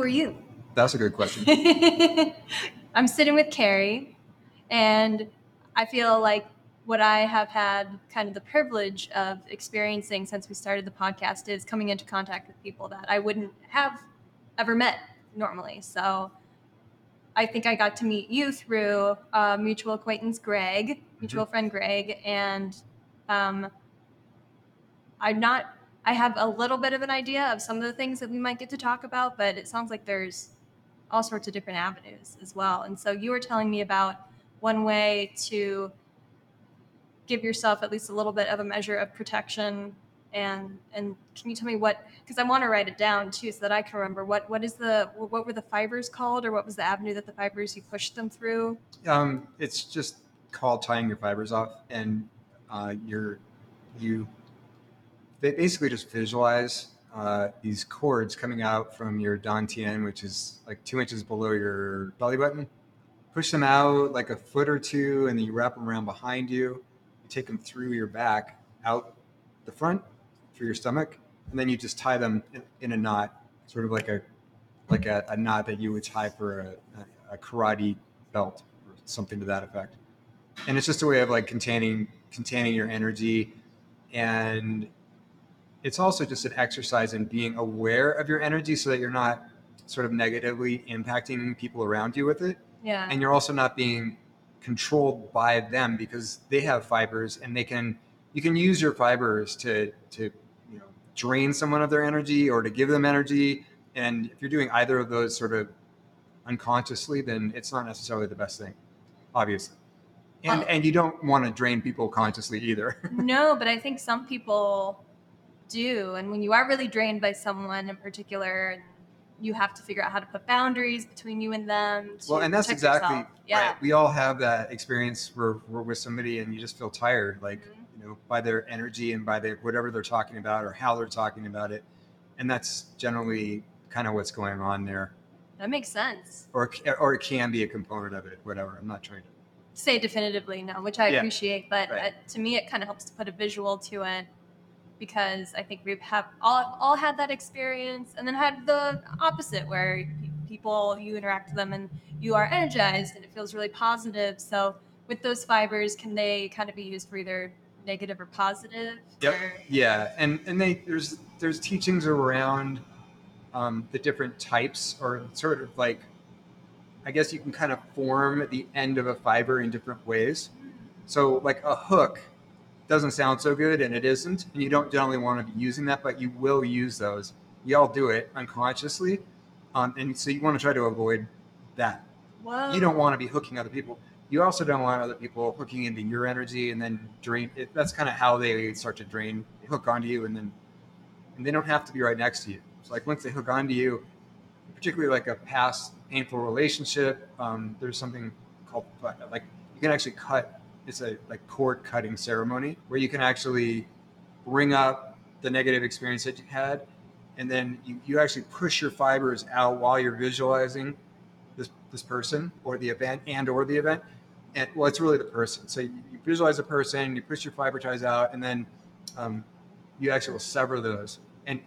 Who are you? That's a good question. I'm sitting with Cary, and I feel like what I have had kind of the privilege of experiencing since we started the podcast is coming into contact with people that I wouldn't have ever met normally. So I think I got to meet you through uh, mutual acquaintance Greg, mutual Mm-hmm. friend Greg, and um, I'm not. I have a little bit of an idea of some of the things that we might get to talk about, but it sounds like there's all sorts of different avenues as well. And so you were telling me about one way to give yourself at least a little bit of a measure of protection. And and can you tell me what? Because I want to write it down too, so that I can remember what what is the what were the fibers called, or what was the avenue that the fibers you pushed them through? Um, it's just called tying your fibers off, and uh, you're you they basically just visualize uh, these cords coming out from your dantian, which is like two inches below your belly button. Push them out like a foot or two, and then you wrap them around behind you. You take them through your back, out the front, through your stomach, and then you just tie them in, in a knot, sort of like a like a, a knot that you would tie for a, a karate belt or something to that effect. And it's just a way of like containing containing your energy, and it's also just an exercise in being aware of your energy so that you're not sort of negatively impacting people around you with it Yeah. and you're also not being controlled by them because they have fibers and they can you can use your fibers to to you know drain someone of their energy or to give them energy and if you're doing either of those sort of unconsciously then it's not necessarily the best thing obviously and Oh. and you don't want to drain people consciously either No, but I think some people do. And when you are really drained by someone in particular, you have to figure out how to put boundaries between you and them. To well and that's exactly yourself. Yeah. right we all have that experience where we're with somebody and you just feel tired like Mhm. you know by their energy and by their whatever they're talking about or how they're talking about it and that's generally kind of what's going on there That makes sense. or or it can be a component of it whatever i'm not trying to Say definitively no, which I Yeah. appreciate, but Right. uh, to me, it kind of helps to put a visual to it because I think we've have all all had that experience, and then had the opposite where people you interact with them and you are energized and it feels really positive. So with those fibers, can they kind of be used for either negative or positive? Yep. Or- yeah and and they there's there's teachings around um, the different types or sort of like i guess you can kind of form the end of a fiber in different ways so like a hook doesn't sound so good and it isn't and you don't generally want to be using that but you will use those. You all do it unconsciously um, and so you want to try to avoid that. Whoa. you don't want to be hooking other people. You also don't want other people hooking into your energy and then drain it, that's kind of how they start to drain hook onto you and then and they don't have to be right next to you. So like once they hook onto you particularly like a past painful relationship um, there's something called like you can actually cut it's a like cord cutting ceremony where you can actually bring up the negative experience that you had and then you, you actually push your fibers out while you're visualizing this this person or the event and or the event. And well it's really the person. So you, you visualize a person you push your fiber ties out and then um, you actually will sever those. And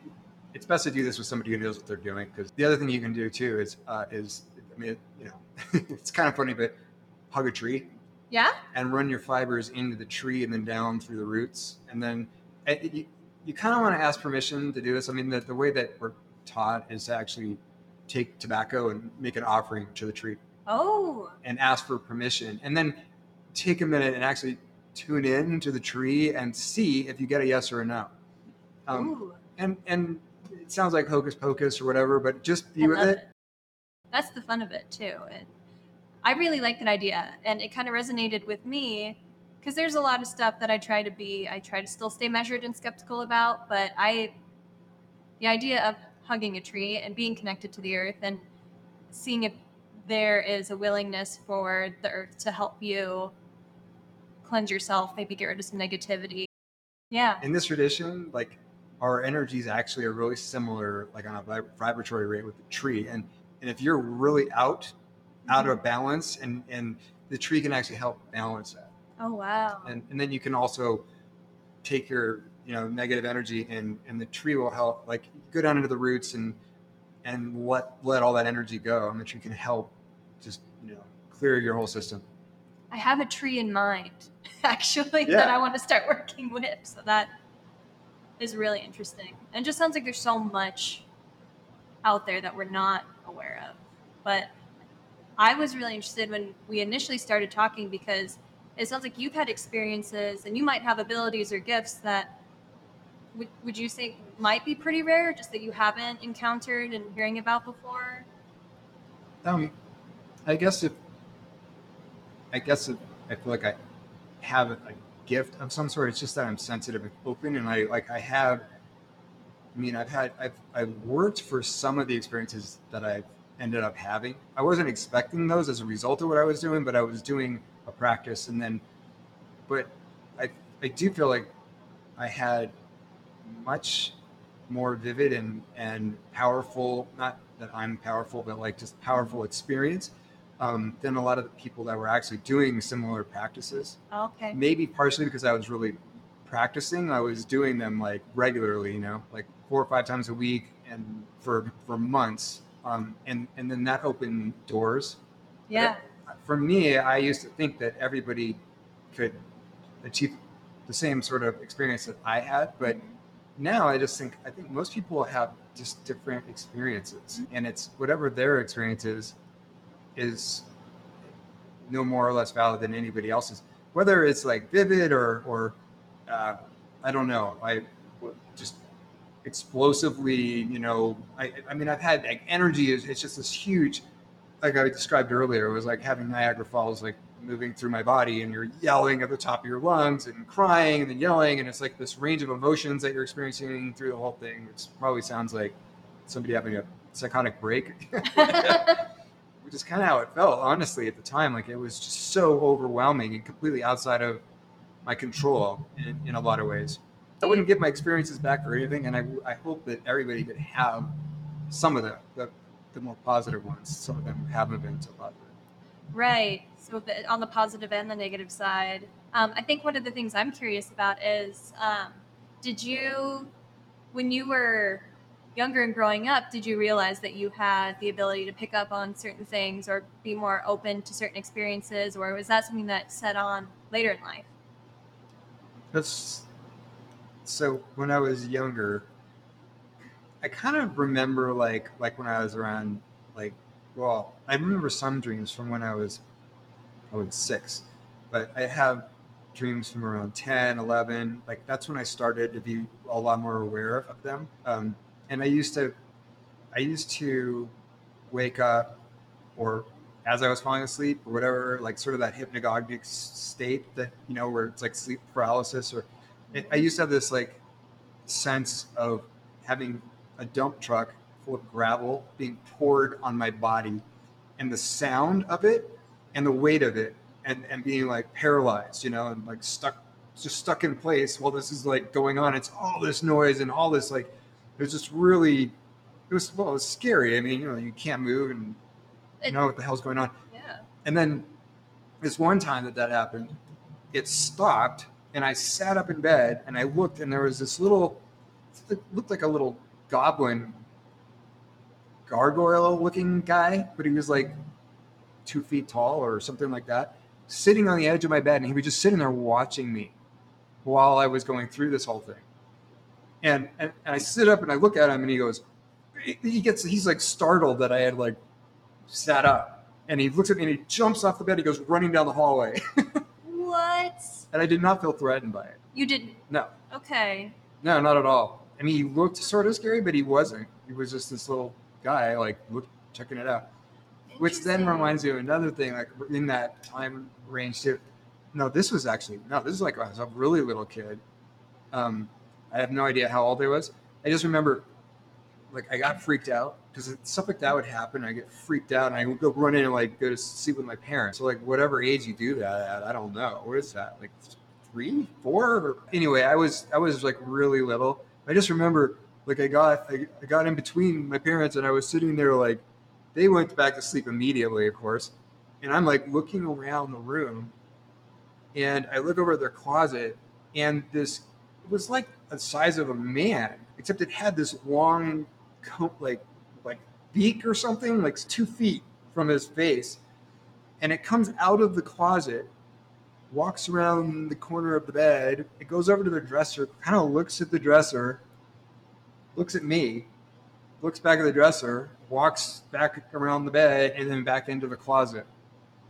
it's best to do this with somebody who knows what they're doing because the other thing you can do too is uh, is i mean you know it's kind of funny but hug a tree Yeah. and run your fibers into the tree and then down through the roots. And then and you, you kind of want to ask permission to do this. I mean, the, the way that we're taught is to actually take tobacco and make an offering to the tree Oh. and ask for permission. And then take a minute and actually tune in to the tree and see if you get a yes or a no. Um, Ooh. and, and it sounds like hocus pocus or whatever, but just be with love it. That's the fun of it too. And I really like that idea, and it kind of resonated with me because there's a lot of stuff that I try to be. I try to still stay measured and skeptical about, but I, the idea of hugging a tree and being connected to the earth and seeing if there is a willingness for the earth to help you cleanse yourself, maybe get rid of some negativity. Yeah. in this tradition, like our energies actually are really similar, like on a vibratory rate with the tree. And and if you're really out, out of balance, and and the tree can actually help balance that. Oh wow. And and then you can also take your you know negative energy, and and the tree will help like go down into the roots and and let let all that energy go and that you can help just you know clear your whole system I have a tree in mind, actually, that I want to start working with. So that is really interesting. And it just sounds like there's so much out there that we're not aware of. But I was really interested when we initially started talking because it sounds like you've had experiences and you might have abilities or gifts that would, would you say might be pretty rare, just that you haven't encountered and hearing about before? um i guess if i guess if i feel like i have a, a gift of some sort it's just that i'm sensitive and open and i like i have i mean i've had i've i've worked for some of the experiences that i've ended up having. I wasn't expecting those as a result of what i was doing but i was doing a practice and then but i i do feel like i had much more vivid and and powerful not that i'm powerful but like just powerful experience um, than a lot of the people that were actually doing similar practices. Okay. maybe partially because i was really practicing i was doing them like regularly you know like four or five times a week and for for months um, and and then that opened doors Yeah. for me, I used to think that everybody could achieve the same sort of experience that I had, but now I just think I think most people have just different experiences, and it's whatever their experience is is no more or less valid than anybody else's. Whether it's like vivid or or uh, I don't know, I explosively, you know, I I mean I've had like energy is it's just this huge like I described earlier, it was like having Niagara Falls like moving through my body and you're yelling at the top of your lungs and crying and then yelling and it's like this range of emotions that you're experiencing through the whole thing. It probably sounds like somebody having a psychotic break, which is kind of how it felt, honestly, at the time. Like it was just so overwhelming and completely outside of my control in, in a lot of ways. I wouldn't give my experiences back for anything, and I, I hope that everybody could have some of them, the, the more positive ones. Some of them haven't been so positive. Right. So the, on the positive and the negative side, um, I think one of the things I'm curious about is, um, did you, when you were younger and growing up, did you realize that you had the ability to pick up on certain things or be more open to certain experiences, or was that something that set on later in life? That's so when I was younger, I kind of remember like like when I was around like well, I remember some dreams from when I was I was six, but I have dreams from around 10, 11. Like that's when I started to be a lot more aware of them. Um, and I used to I used to wake up or as I was falling asleep or whatever, like sort of that hypnagogic state that, you know, where it's like sleep paralysis or I- used to have this like sense of having a dump truck full of gravel being poured on my body and the sound of it and the weight of it and, and being like paralyzed, you know, and like stuck, just stuck in place while this is like going on. It's all this noise and all this like, it was just really, it was, well, it was scary. I mean, you know, you can't move and you know what the hell's going on. Yeah. And then this one time that that happened, it stopped, and I sat up in bed and I looked, and there was this little, looked like a little goblin, gargoyle looking guy, but he was like two feet tall or something like that, sitting on the edge of my bed, and he was just sitting there watching me while I was going through this whole thing. And, and, and I sit up and I look at him, and he goes, he- gets, he's like startled that I had like sat up and he looks at me and he jumps off the bed. He goes running down the hallway. What? and I did not feel threatened by it. You didn't. No, Okay. no, not at all. I mean, he looked sort of scary, but he wasn't. He was just this little guy, like, look, checking it out. Which then reminds me of another thing, like in that time range too. No, this was actually, no, this is like when I was a really little kid. Um, I have no idea how old I was. I just remember, like, I got freaked out because stuff like that would happen. I get freaked out and I would go run in and like go to sleep with my parents. So like whatever age you do that at, I don't know. What is that? Like three, four? Anyway, I was I was like really little. I just remember like I got I, I got in between my parents and I was sitting there like they went back to sleep immediately, of course. And I'm like looking around the room and I look over their closet and this was like the size of a man, except it had this long coat like like beak or something, like two feet from his face, and it comes out of the closet, walks around the corner of the bed. It goes over to the dresser, kind of looks at the dresser, looks at me, looks back at the dresser, walks back around the bed, and then back into the closet.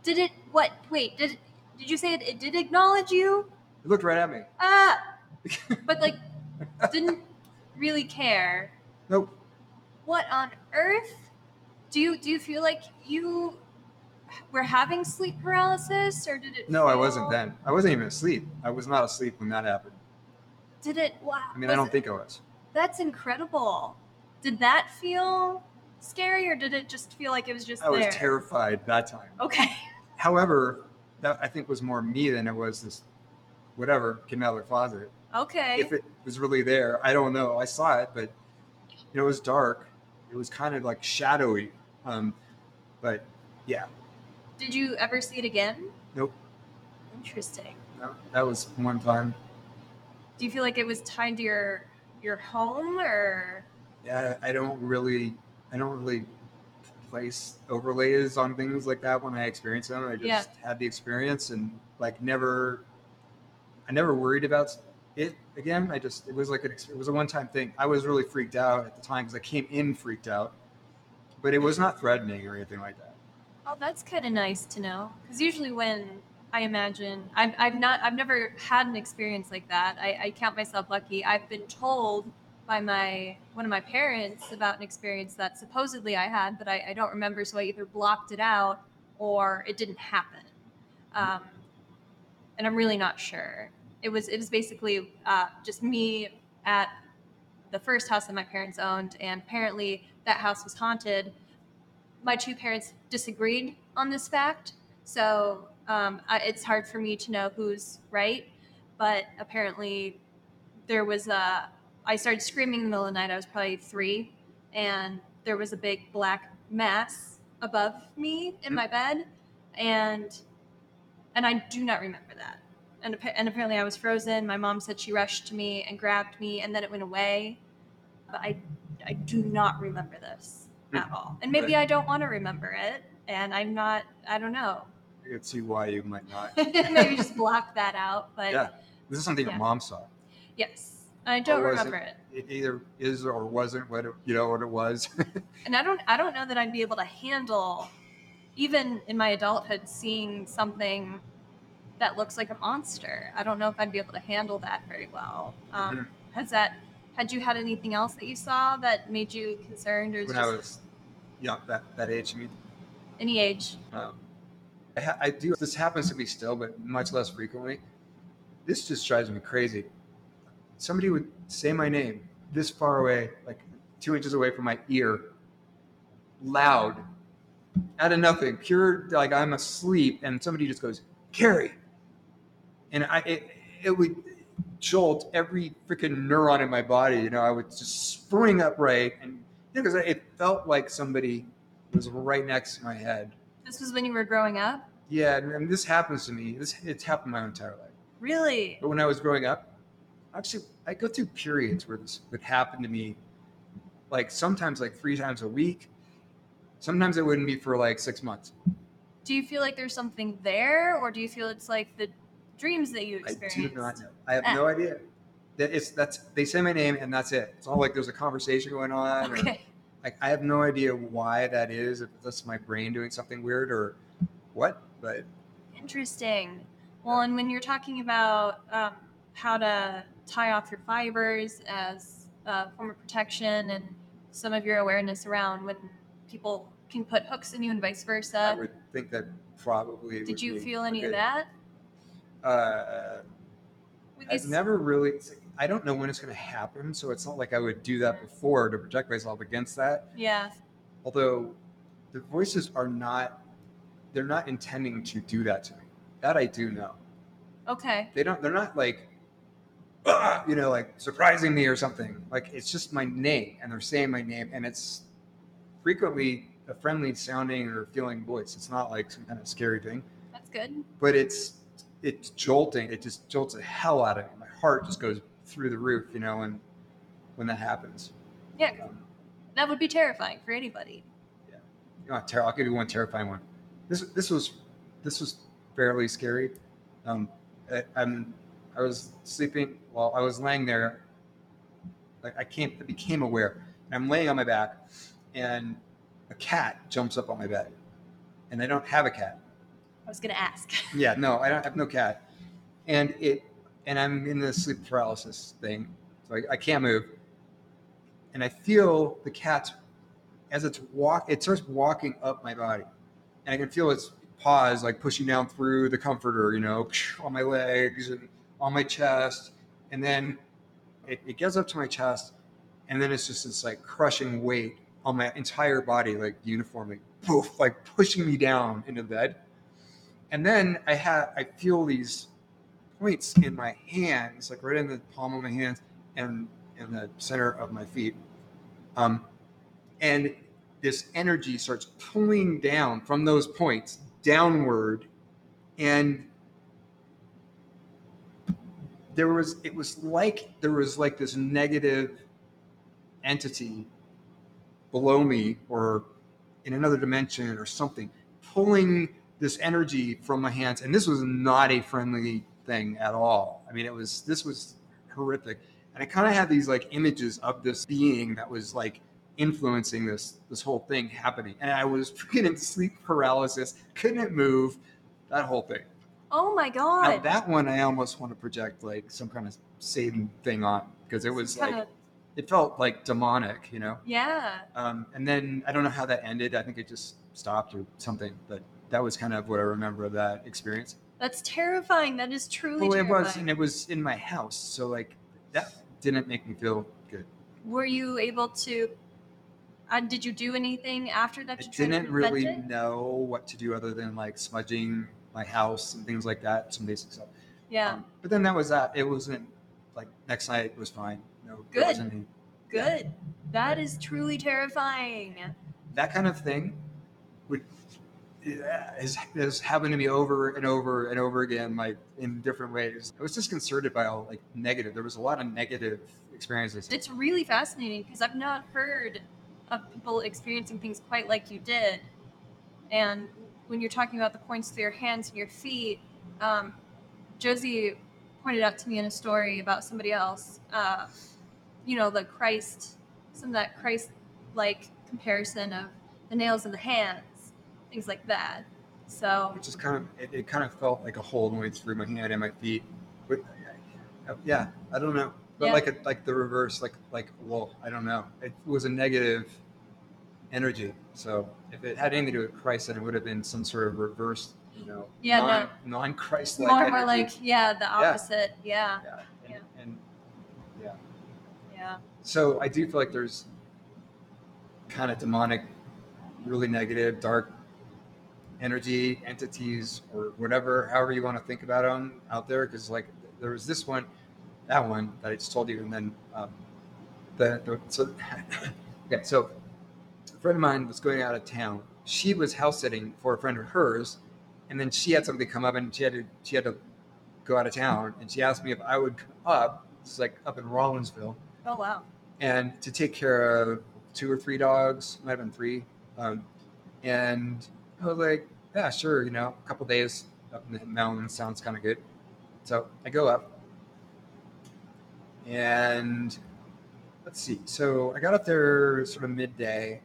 Did it? What? Wait. Did did you say it, it did acknowledge you? It looked right at me. Ah, but like didn't really care. Nope. What on earth? Do you do you feel like you were having sleep paralysis, or did it? No, I wasn't then. I wasn't even asleep. I was not asleep when that happened. Did it? Wow. I mean, I don't it- think I was. That's incredible. Did that feel scary, or did it just feel like it was just I was terrified that time. Okay. However, that I think was more me than it was this whatever came out of the closet. Okay. If it was really there, I don't know. I saw it, but you know, it was dark. It was kind of like shadowy. Um, but yeah, Did you ever see it again? nope. Interesting. No, that was one time. Do you feel like it was tied to your your home, or Yeah, I don't really, I don't really place overlays on things like that when I experience them. I just Yeah. had the experience and like never, I never worried about it again. I just, it was like an, it was a one-time thing. I was really freaked out at the time because I came in freaked out, but it was not threatening or anything like that. Oh, that's kind of nice to know. Because usually, when I imagine, I've, I've not, I've never had an experience like that. I, I count myself lucky. I've been told by my one of my parents about an experience that supposedly I had, but I, I don't remember. So I either blocked it out or it didn't happen. Um, and I'm really not sure. It was it was basically uh, just me at the first house that my parents owned, and apparently that house was haunted my two parents disagreed on this fact, so um, I, it's hard for me to know who's right. But apparently, there was a. I started screaming in the middle of the night. I was probably three, and there was a big black mass above me in my bed, and and I do not remember that. And, and apparently, I was frozen. My mom said she rushed to me and grabbed me, and then it went away. But I I do not remember this hmm. at all. And maybe Right. I don't want to remember it. And I'm not, I don't know. I could see why you might not. maybe just block that out. But yeah, this is something Yeah. your mom saw. yes, I don't was it? remember it. It either is or wasn't what it, you know what it was. And I don't, I don't know that I'd be able to handle, even in my adulthood, seeing something that looks like a monster. I don't know if I'd be able to handle that very well. Um, Mhm. Has that, had you had anything else that you saw that made you concerned or when just I was, yeah, that that age. I mean, any age? Um, I, ha- I do. This happens to me still, but much less frequently. This just drives me crazy. Somebody would say my name this far away, like two inches away from my ear, loud, out of nothing, pure like I'm asleep, and somebody just goes, "Cary," and I it, it would jolt every freaking neuron in my body. You know, I would just spring upright, and because it felt like somebody was right next to my head. This was when you were growing up? Yeah, and, and this happens to me. This it's happened my entire life. Really? But when I was growing up, actually, I go through periods where this would happen to me, like sometimes like three times a week. Sometimes it wouldn't be for like six months. Do you feel like there's something there, or do you feel it's like the dreams that you I do not know. I have Ah. no idea. That it's that's they say my name and that's it. It's all like there's a conversation going on. Or, Okay. like I have no idea why that is. If that's my brain doing something weird or what. But Interesting. Well, and when you're talking about um, how to tie off your fibers as a form of protection and some of your awareness around when people can put hooks in you and vice versa. I would think that probably. did you feel any of that? Uh, I've never really. I don't know when it's going to happen, so it's not like I would do that before to protect myself against that. Yeah. Although the voices are not, they're not intending to do that to me. That I do know. Okay. They don't. They're not like, "Ah," you know, like surprising me or something. Like it's just my name, and they're saying my name, and it's frequently a friendly sounding or feeling voice. It's not like some kind of scary thing That's good. but it's it's jolting. It just jolts the hell out of me. My heart just goes through the roof, you know, and when that happens. Yeah. Um, That would be terrifying for anybody. oh, ter- I'll give you one terrifying one. This this was this was fairly scary. Um, I, I'm I was sleeping while I was laying there. Like I came I became aware. I'm laying on my back, and a cat jumps up on my bed, and I don't have a cat. I was gonna ask. Yeah, no, I don't have no cat, and it and I'm in the sleep paralysis thing, so I, I can't move, and I feel the cat as it's walk. It starts walking up my body, and I can feel its paws like pushing down through the comforter, you know, on my legs and on my chest, and then it, it gets up to my chest, and then it's just this like crushing weight on my entire body, like uniformly, poof, like pushing me down into bed. And then I have I feel these points in my hands, like right in the palm of my hands and in the center of my feet. Um, and this energy starts pulling down from those points downward and there was it was like there was like this negative entity below me or in another dimension or something pulling this energy from my hands and this was not a friendly thing at all i mean it was this was horrific and i kind of had these like images of this being that was like influencing this this whole thing happening and i was freaking in sleep paralysis couldn't move that whole thing Oh my now god. that one I almost want to project like some kind of Satan thing on because it was kind like it felt like demonic, you know. yeah. Um, and then I don't know how that ended. I think it just stopped or something. But that was kind of what I remember of that experience. That's terrifying. That is truly Well, it terrifying. was, and it was in my house, so like that didn't make me feel good. Were you able to? Uh, did you do anything after that? I didn't really it? know what to do other than like smudging my house and things like that, some basic stuff. Yeah. Um, but then that was that. It wasn't like next night was fine. No, Good. any- Good. That is truly terrifying. that kind of thing would is, is happened to me over and over and over again like in different ways. I was disconcerted by all like negative. There was a lot of negative experiences. It's really fascinating because I've not heard of people experiencing things quite like you did. And when you're talking about the points to your hands and your feet, um, Josie pointed out to me in a story about somebody else, uh, you know, the Christ, some of that Christ like comparison of the nails in the hands, things like that. So, it just kind of it, it kind of felt like a hole going through my hand and my feet but yeah i don't know but Yeah. like a, like the reverse like like well i don't know it was a negative energy so if it had anything to do with christ then it would have been some sort of reverse you know Yeah, no. non, non-christ like more, more like, yeah, the opposite. Yeah, yeah, and, Yeah. and yeah. yeah. So I do feel like there's kind of demonic, really negative, dark energy entities or whatever, however you want to think about them out there. Because like there was this one, that one that I just told you, and then um, the, the so okay. So a friend of mine was going out of town. She was house sitting for a friend of hers, and then she had something come up, and she had to she had to go out of town, and she asked me if I would come up. It's like up in Rollinsville Oh wow. and to take care of two or three dogs, might have been three. Um, and I was like, yeah, sure, you know, a couple days up in the mountains sounds kind of good. So I go up, and let's see. So I got up there sort of midday,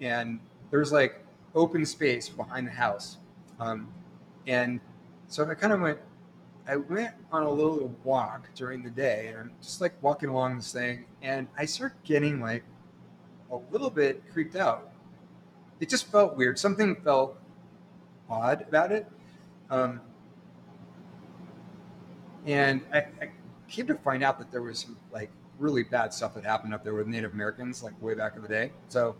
and there was like open space behind the house, um, and so I kind of went. I went on a little walk during the day, and I'm just like walking along this thing, and I start getting like a little bit creeped out. It just felt weird. Something felt odd about it. Um, and I, I came to find out that there was some like really bad stuff that happened up there with Native Americans, like way back in the day. So,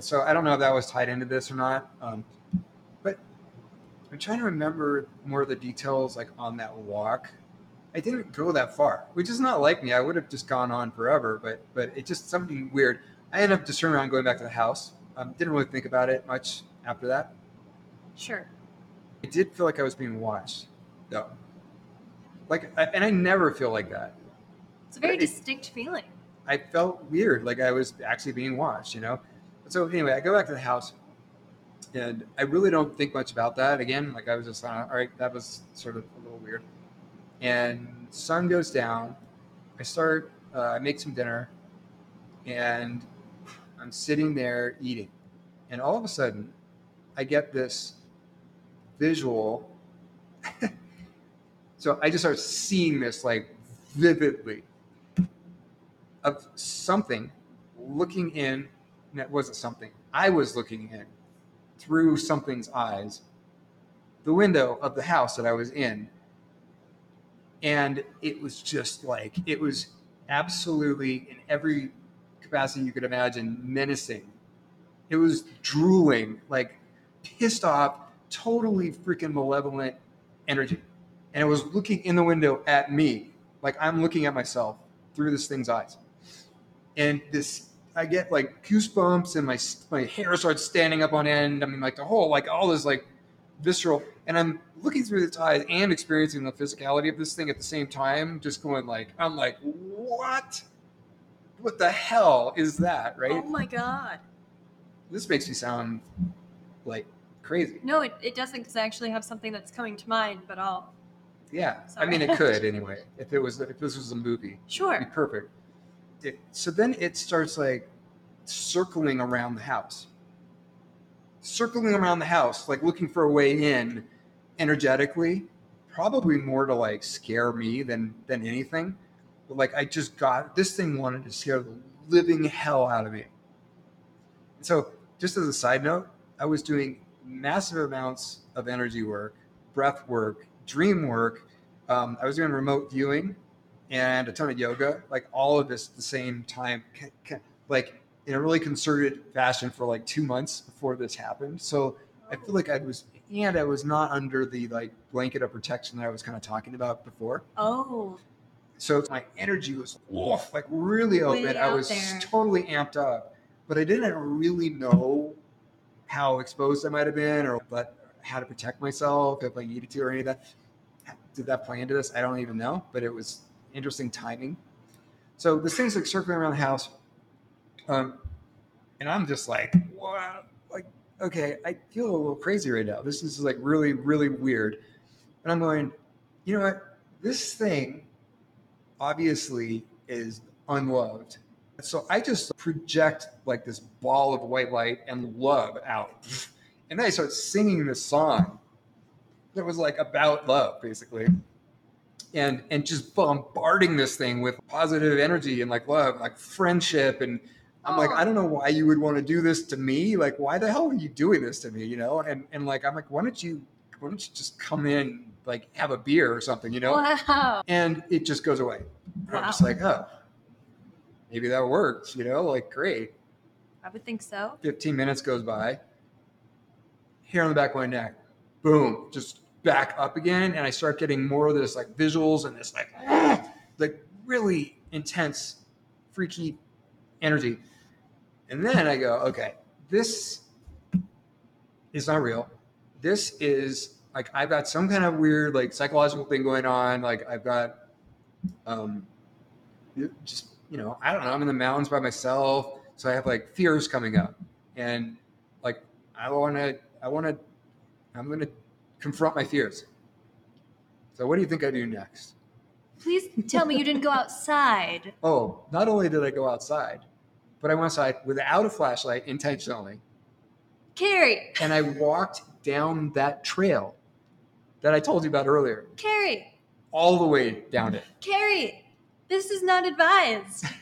so I don't know if that was tied into this or not. Um, but I'm trying to remember more of the details, like on that walk. I didn't go that far, which is not like me. I would have just gone on forever, but but it just something weird. I ended up just turning around, going back to the house. Um, didn't really think about it much after that. Sure. I did feel like I was being watched, though. Like, I, and I never feel like that. It's a very But it- distinct feeling. I felt weird, like I was actually being watched, you know. So anyway, I go back to the house, And I really don't think much about that. Again, like I was just uh, all right, that was sort of a little weird. And sun goes down. I start, uh, I make some dinner, and I'm sitting there eating. And all of a sudden, I get this visual. so I just start seeing this like vividly of something looking in, and it wasn't something. I was looking in through something's eyes, the window of the house that I was in. And it was just like, it was absolutely in every capacity you could imagine menacing. It was drooling, like pissed off, totally freaking malevolent energy. And it was looking in the window at me, like I'm looking at myself through this thing's eyes. And this I get like goosebumps and my my hair starts standing up on end. I mean, like the whole like all this like visceral, and I'm looking through its eyes and experiencing the physicality of this thing at the same time. Just going like, I'm like, what? What the hell is that? Right? Oh my god. This makes me sound like crazy. No, it, it doesn't because I actually have something that's coming to mind, but I'll. Yeah, I mean, it could anyway. If it was, if this was a movie, it'd Sure. be perfect. It, so then it starts like circling around the house, circling around the house, like looking for a way in energetically, probably more to like scare me than than anything. Like I just got this thing wanted to scare the living hell out of me. So just as a side note, I was doing massive amounts of energy work, breath work, dream work. Um, I was doing remote viewing and a ton of yoga, like all of this at the same time, like in a really concerted fashion for like two months before this happened. So I feel like I was, and I was not under the like blanket of protection that I was kind of talking about before. Oh, So my energy was oof, like really Way open. I was there. totally amped up, but I didn't really know how exposed I might have been or what, how to protect myself if I needed to or any of that. Did that play into this? I don't even know, but it was interesting timing. So this thing's like circling around the house. Um, and I'm just like, what? Like, okay, I feel a little crazy right now. This is like really, really weird. And I'm going, you know what? This thing obviously is unloved. So I just project like this ball of white light and love out. And then I start singing this song that was like about love, basically. And and just bombarding this thing with positive energy and like love, like friendship. And I'm like, Oh. I don't know why you would want to do this to me. Like, why the hell are you doing this to me? You know? And and like I'm like, why don't you why don't you just come in, like have a beer or something, you know? wow. and it just goes away. And I'm just like, oh, maybe that works, you know, like great. I would think so. 15 minutes goes by. Hair on the back of my neck, boom, just back up again. And I start getting more of this like visuals and this like, like really intense, freaky energy. And then I go, okay, this is not real. This is like I've got some kind of weird like psychological thing going on. Like I've got um just you know, I don't know, I'm in the mountains by myself. So I have like fears coming up. And like I wanna I wanna I'm gonna confront my fears. So what do you think I do next? Please tell me you didn't go outside. Oh, not only did I go outside, but I went outside without a flashlight intentionally. Cary, And I walked down that trail that I told you about earlier, Cary, all the way down it. Cary, this is not advised.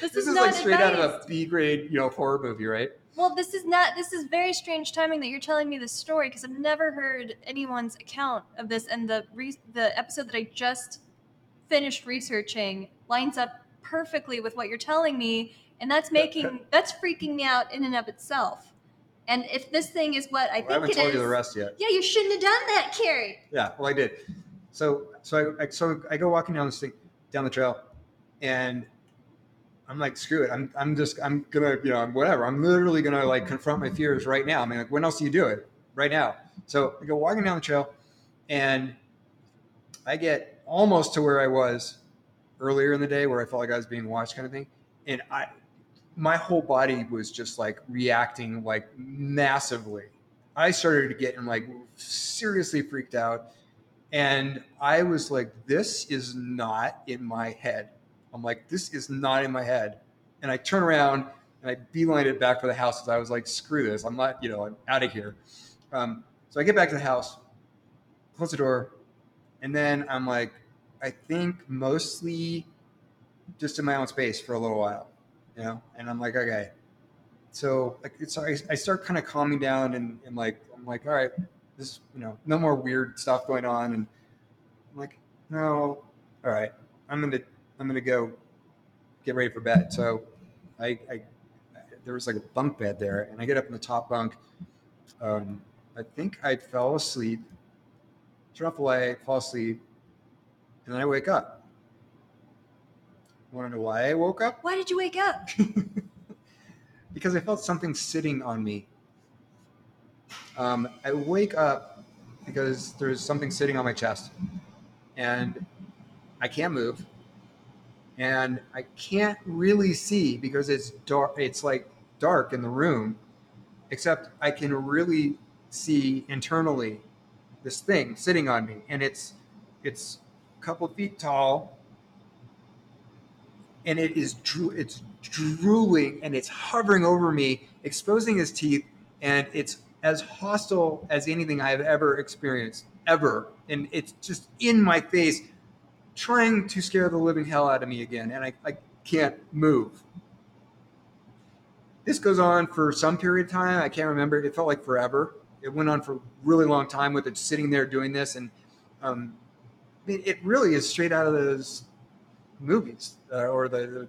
This, This is, is not like straight out of a B grade, you know, horror movie, right? Well, this is not. This is very strange timing that you're telling me this story because I've never heard anyone's account of this, and the re- the episode that I just finished researching lines up perfectly with what you're telling me, and that's making that's freaking me out in and of itself. And if this thing is what I I think haven't it told is, you the rest yet. yeah, you shouldn't have done that, Cary. Yeah, well, I did. So, so I, I so I go walking down this thing, down the trail, and I'm like, screw it. I'm, I'm just, I'm gonna, you know, whatever. I'm literally gonna like confront my fears right now. I mean, like, when else do you do it? Right now. So I go walking down the trail, and I get almost to where I was earlier in the day, where I felt like I was being watched, kind of thing. And I, my whole body was just like reacting like massively. I started to getting like seriously freaked out. And I was like, this is not in my head. I'm like, this is not in my head. And I turn around and I beeline it back for the house because I was like, screw this. I'm not, you know, I'm out of here. Um, so I get back to the house, close the door, and then I'm like, I think mostly just in my own space for a little while, you know? And I'm like, okay. So like it's I, I start kind of calming down and, and like I'm like, all right, this you know, no more weird stuff going on. And I'm like, no, all right, I'm gonna I'm gonna go get ready for bed. So I, I there was like a bunk bed there, and I get up in the top bunk. Um, I think I fell asleep, turn off the light, fall asleep, and then I wake up. Want to know why I woke up? Why did you wake up? because I felt something sitting on me. Um, I wake up because there's something sitting on my chest, and I can't move, and I can't really see because it's dark. It's like dark in the room, except I can really see internally this thing sitting on me, and it's it's a couple feet tall, and it is dro- it's drooling and it's hovering over me, exposing his teeth, and it's as hostile as anything I've ever experienced, ever. And it's just in my face, trying to scare the living hell out of me again, and I, I can't move. This goes on for some period of time. I can't remember. It felt like forever. It went on for a really long time with it sitting there doing this, and um, it really is straight out of those movies uh, or the, the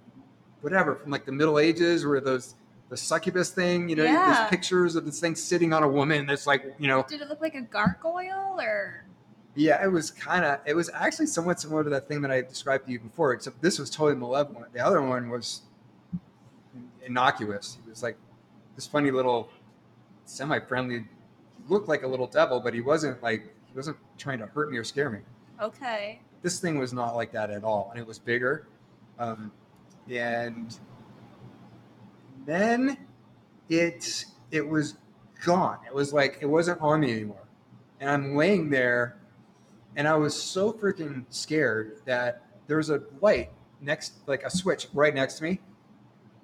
whatever from like the Middle Ages, where those the succubus thing, you know, Yeah. there's pictures of this thing sitting on a woman that's like, you know, Did it look like a gargoyle or? yeah, it was kind of, it was actually somewhat similar to that thing that I described to you before, except this was totally malevolent. The other one was innocuous. He was like this funny little, semi-friendly, looked like a little devil, but he wasn't like he wasn't trying to hurt me or scare me. Okay. This thing was not like that at all, and it was bigger. Um, and then it it was gone. It was like it wasn't on me anymore. And I'm laying there, and I was so freaking scared that there was a light next, like a switch right next to me.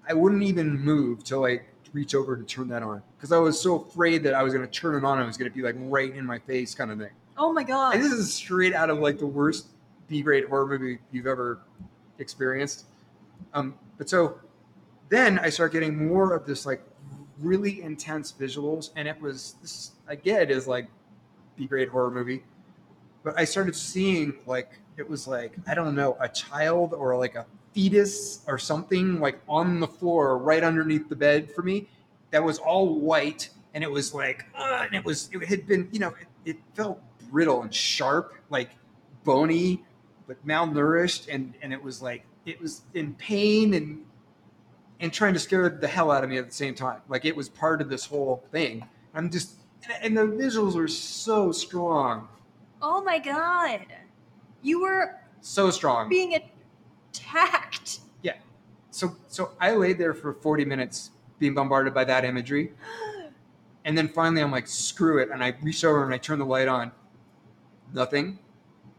I wouldn't even move to like reach over to turn that on because I was so afraid that I was going to turn it on. and It was going to be like right in my face, kind of thing. Oh my god. And this is straight out of like the worst B-grade horror movie you've ever experienced. Um, but so then I start getting more of this like really intense visuals, and it was this get is like B-grade horror movie, but I started seeing like it was like I don't know a child or like a fetus or something like on the floor right underneath the bed for me that was all white and it was like uh, and it was it had been you know it, it felt brittle and sharp like bony but malnourished and and it was like it was in pain and and trying to scare the hell out of me at the same time. Like it was part of this whole thing. I'm just and, and the visuals were so strong. Oh my god. You were so strong. being attacked. Yeah. So so i laid there for 40 minutes being bombarded by that imagery. And then finally i'm like screw it. And i reach over and i turn the light on. Nothing.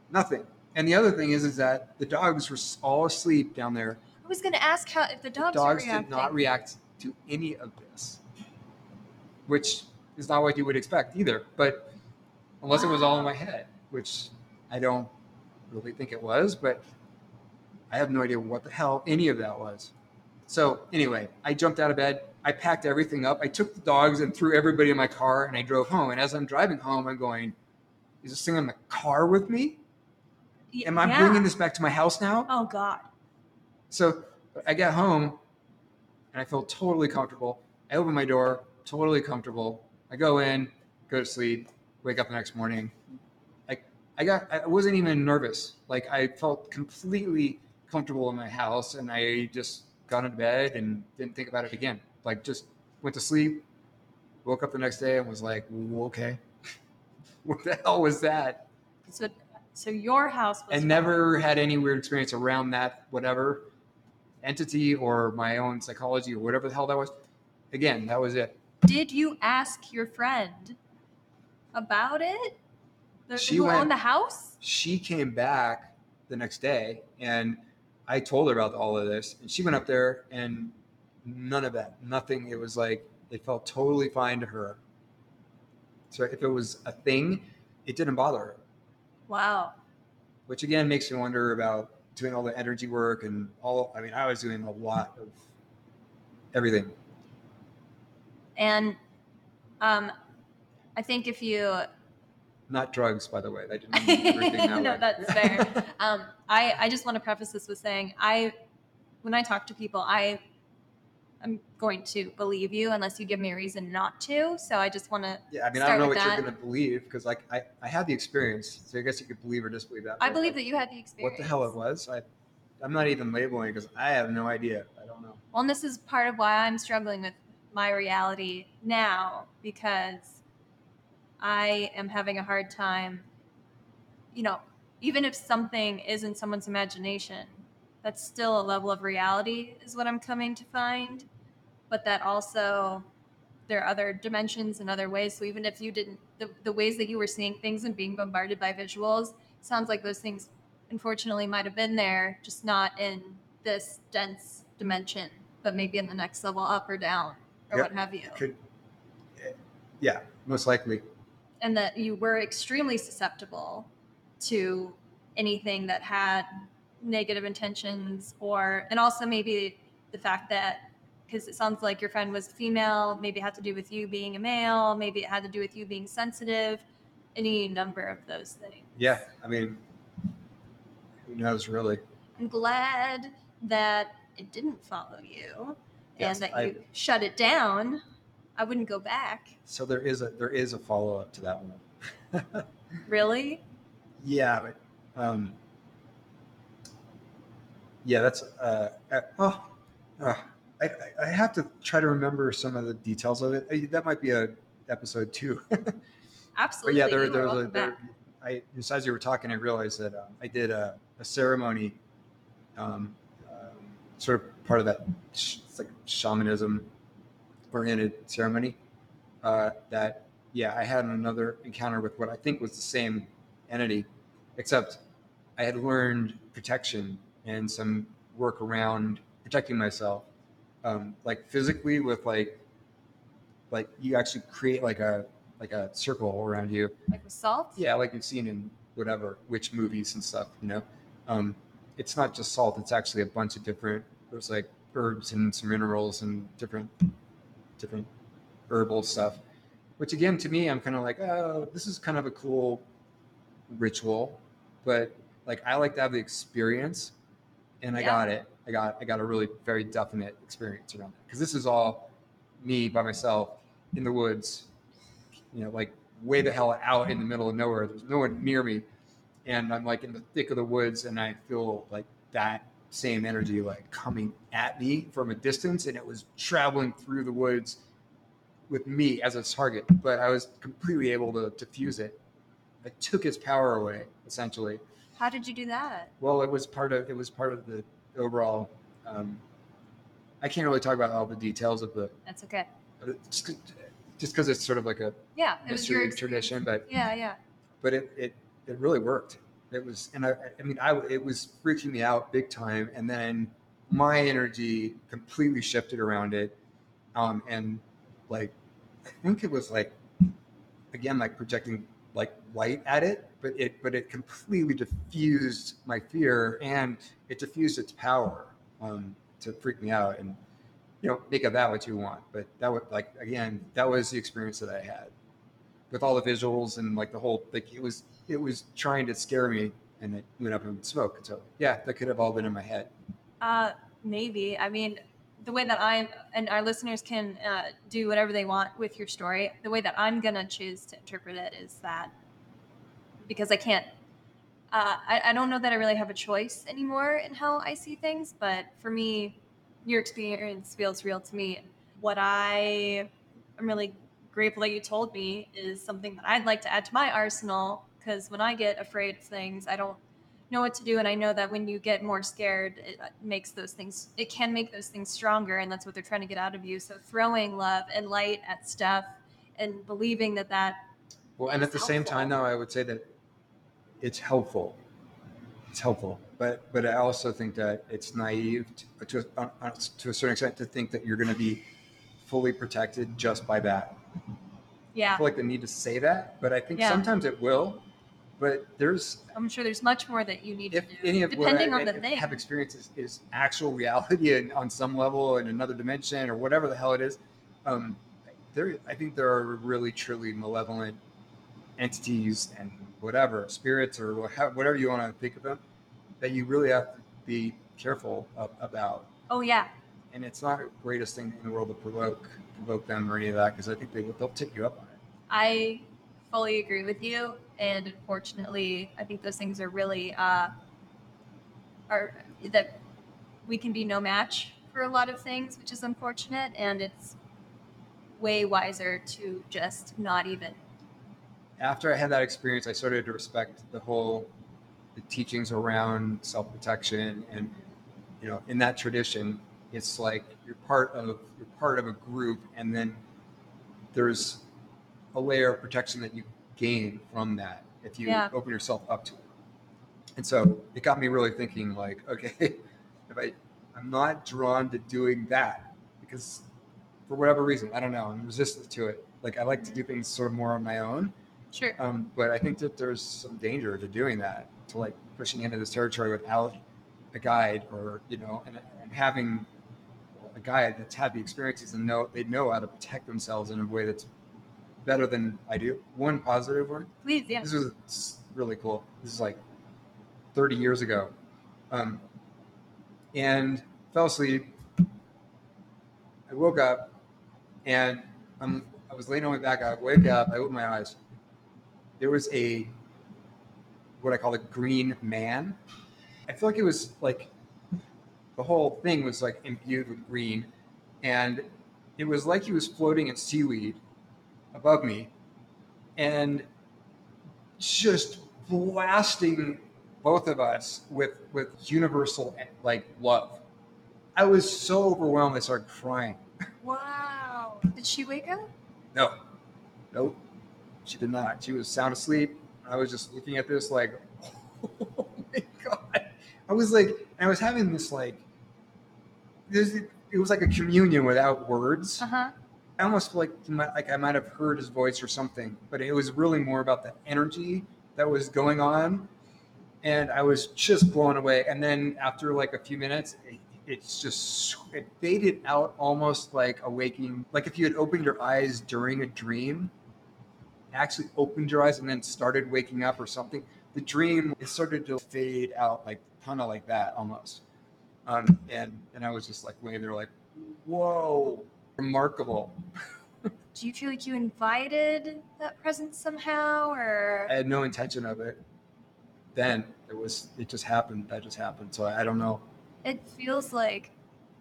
Nothing and the other thing is is that the dogs were all asleep down there. I was gonna ask how if the dogs, dogs did not react to any of this which is not what you would expect either but unless it was all in my head which i don't really think it was but i have no idea what the hell any of that was. So anyway i jumped out of bed i packed everything up i took the dogs and threw everybody in my car and i drove home. And as i'm driving home i'm going is this thing in the car with me am i yeah. bringing this back to my house now Oh god. so I get home and I feel totally comfortable. I open my door, totally comfortable. I go in, go to sleep, wake up the next morning. I I got I wasn't even nervous. Like I felt completely comfortable in my house and I just got into bed and didn't think about it again. Like just went to sleep, woke up the next day and was like, okay. what the hell was that? So so your house was and never had any weird experience around that whatever entity or my own psychology or whatever the hell that was. Again, that was it. Did you ask your friend about it? The, She who went- owned the house? She came back the next day and I told her about all of this and she went up there and none of that, nothing. It was like it felt totally fine to her. So if it was a thing, it didn't bother her. Wow. which again makes me wonder about doing all the energy work and all i mean i was doing a lot of everything And um, I think if you not drugs by the way i didn't that No, way. that's fair. um, I, I just want to preface this with saying I, when I talk to people, I, I'm going to believe you unless you give me a reason not to. So I just want to. yeah i mean i don't know what that. you're going to believe because like I, I had the experience so i guess you could believe or disbelieve that I believe that you had the experience. what the hell it was i i'm not even labeling because i have no idea i don't know Well, and this is part of why I'm struggling with my reality now because I am having a hard time. You know, even if something is in someone's imagination, that's still a level of reality, is what I'm coming to find. But that also, there are other dimensions and other ways. So even if you didn't, the, the ways that you were seeing things and being bombarded by visuals, sounds like those things unfortunately might have been there, just not in this dense dimension, but maybe in the next level up or down or Yeah, what have you. could eh, yeah most likely And that you were extremely susceptible to anything that had negative intentions or, and also maybe the fact that, because it sounds like your friend was female, maybe it had to do with you being a male, maybe it had to do with you being sensitive, any number of those things. yeah i mean who knows really I'm glad that it didn't follow you Yes, and that I- you shut it down. I wouldn't go back. so there is a there is a follow-up to that one Really? Yeah, but um, yeah, that's uh, uh, oh, uh, I, I- have to try to remember some of the details of it. Uh, That might be a episode two. but yeah, there, You there was a there. I just as you were talking, I realized that um, I did a, a ceremony, um, um, sort of part of that sh- like shamanism oriented ceremony. Uh, that yeah, I had another encounter with what I think was the same entity, except I had learned protection and some work around protecting myself, um, like physically with like, like you actually create like a like a circle around you. Like with salt? Yeah, like you've seen in whatever witch movies and stuff. You know, um, it's not just salt; it's actually a bunch of different. There's like herbs and some minerals and different different herbal stuff. Which again, to me, I'm kind of like, oh, this is kind of a cool ritual, but like I like to have the experience, and I Yeah. got it. I got I got a really very definite experience around it because this is all me by myself in the woods, you know, like way the hell out in the middle of nowhere. There's no one near me, and I'm like in the thick of the woods, and I feel like that same energy like coming at me from a distance, and it was traveling through the woods with me as a target, but I was completely able to diffuse it. I took its power away, essentially. How did you do that? Well, it was part of it was part of the overall. Um, I can't really talk about all the details of the That's okay. just just because it's sort of like a Yeah, it was your tradition, but Yeah, yeah. but it it it really worked. It was, and I I mean, I it was freaking me out big time, and then my energy completely shifted around it, um, and like I think it was like again like projecting like light at it, but it but it completely diffused my fear and it diffused its power um, to freak me out and you know make of that what you want. But that was like again that was the experience that I had with all the visuals and like the whole like it was it was trying to scare me and it went up in smoke. So yeah, that could have all been in my head. Uh, maybe. I mean, the way that I and our listeners can uh, do whatever they want with your story, the way that I'm gonna choose to interpret it is that because I can't. Uh, I, I don't know that I really have a choice anymore in how I see things, but for me, your experience feels real to me. What I am really grateful that you told me is something that I'd like to add to my arsenal because when I get afraid of things, I don't know what to do, and I know that when you get more scared, it uh, makes those things. It can make those things stronger, and that's what they're trying to get out of you. So throwing love and light at stuff, and believing that that Well, and at the same time, though, I would say that it's helpful. It's helpful, but but I also think that it's naive to to, uh, uh, to a certain extent to think that you're going to be fully protected just by that. yeah I feel like the need to say that, but I think Yeah. sometimes it will. But there's I'm sure there's much more that you need if to do, any of what I, on the I thing. have experiences is, is actual reality and on some level in another dimension or whatever the hell it is. Um, there, I think there are really truly malevolent entities and whatever spirits or whatever you want to think of them that you really have to be careful of, about. oh yeah, And it's not the greatest thing in the world to provoke provoke them or any of that because I think they they'll take you up on it. I fully agree with you, and unfortunately, I think those things are really uh, are that we can be no match for a lot of things, which is unfortunate, and it's way wiser to just not even. after I had that experience, I started to respect the whole the teachings around self protection, and you know, in that tradition, it's like you're part of you're part of a group, and then there's a layer of protection that you gain from that if you Yeah. open yourself up to it. And so it got me really thinking, like, okay, if I I'm not drawn to doing that because for whatever reason, I don't know, I'm resistant to it. Like I like to do things sort of more on my own. Sure. Um, but I think that there's some danger to doing that, to like pushing into this territory without a guide or, you know, and, and having a guide that's had the experiences and know they know how to protect themselves in a way that's better than I do. One positive one. Please, yeah. This was really cool. This is like 30 years ago. Um, and fell asleep. I woke up and I'm, I was laying on my back. I wake up, I open my eyes. There was a, what I call a green man. I feel like it was like the whole thing was like imbued with green. And it was like he was floating in seaweed above me and just blasting both of us with with universal like love. I was so overwhelmed I started crying. Wow. Did she wake up? No, nope, she did not. She was sound asleep. I was just looking at this like, oh my god. I was like, I was having this like, this. It was like a communion without words. Uh huh. I almost feel like like I might have heard his voice or something, but it was really more about the energy that was going on, and I was just blown away. And then after like a few minutes, it, it's just it faded out almost like a waking, like if you had opened your eyes during a dream, actually opened your eyes and then started waking up or something. The dream it started to fade out like kind of like that almost, um, and and I was just like laying there like, whoa, remarkable. Do you feel like you invited that presence somehow, or I had no intention of it. Then it was it just happened. That just happened. So I don't know. it feels like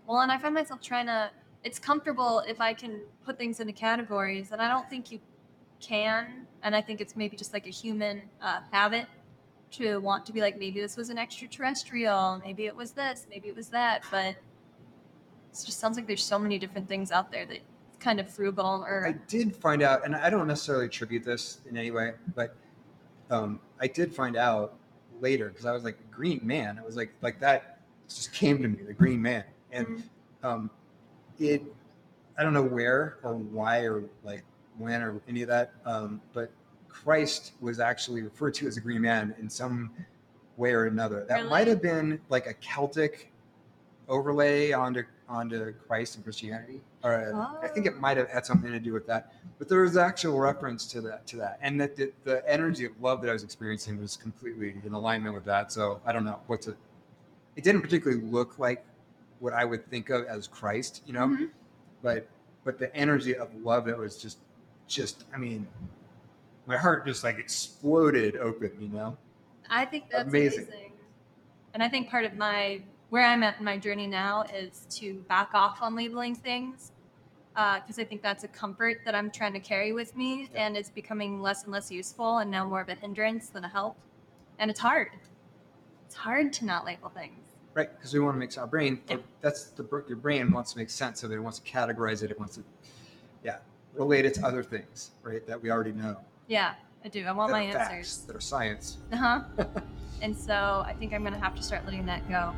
well and i find myself trying to it's comfortable if i can put things into categories and i don't think you can and i think it's maybe just like a human uh, habit to want to be like maybe this was an extraterrestrial maybe it was this maybe it was that but it just sounds like there's so many different things out there that kind of frugal I or I did find out, and I don't necessarily attribute this in any way, but um, I did find out later because I was like Green Man. I was like like that just came to me, the Green Man, and Mhm. um, it. I don't know where or why or like when or any of that, um, but Christ was actually referred to as a Green Man in some way or another. That Really? might have been like a Celtic overlay onto onto Christ and Christianity. Or uh, I think it might have had something to do with that. But there was actual reference to that to that, and that the, the energy of love that I was experiencing was completely in alignment with that. So I don't know what to. It didn't particularly look like what I would think of as Christ, you know, Mhm. but but the energy of love that was just just I mean, my heart just like exploded open, you know. I think that's Amazing. amazing. And I think part of my where I'm at in my journey now is to back off on labeling things because I think that's a comfort that I'm trying to carry with me, Yeah. and it's becoming less and less useful, and now more of a hindrance than a help. And it's hard. it's hard to not label things. right? Because we want to make our brain. Yeah. That's the your brain wants to make sense of it. It wants to categorize it. It wants to, yeah, relate it to other things, right? That we already know. Yeah, I do. I want my are facts, answers. that are science. Uh huh. and so I think I'm gonna have to start letting that go.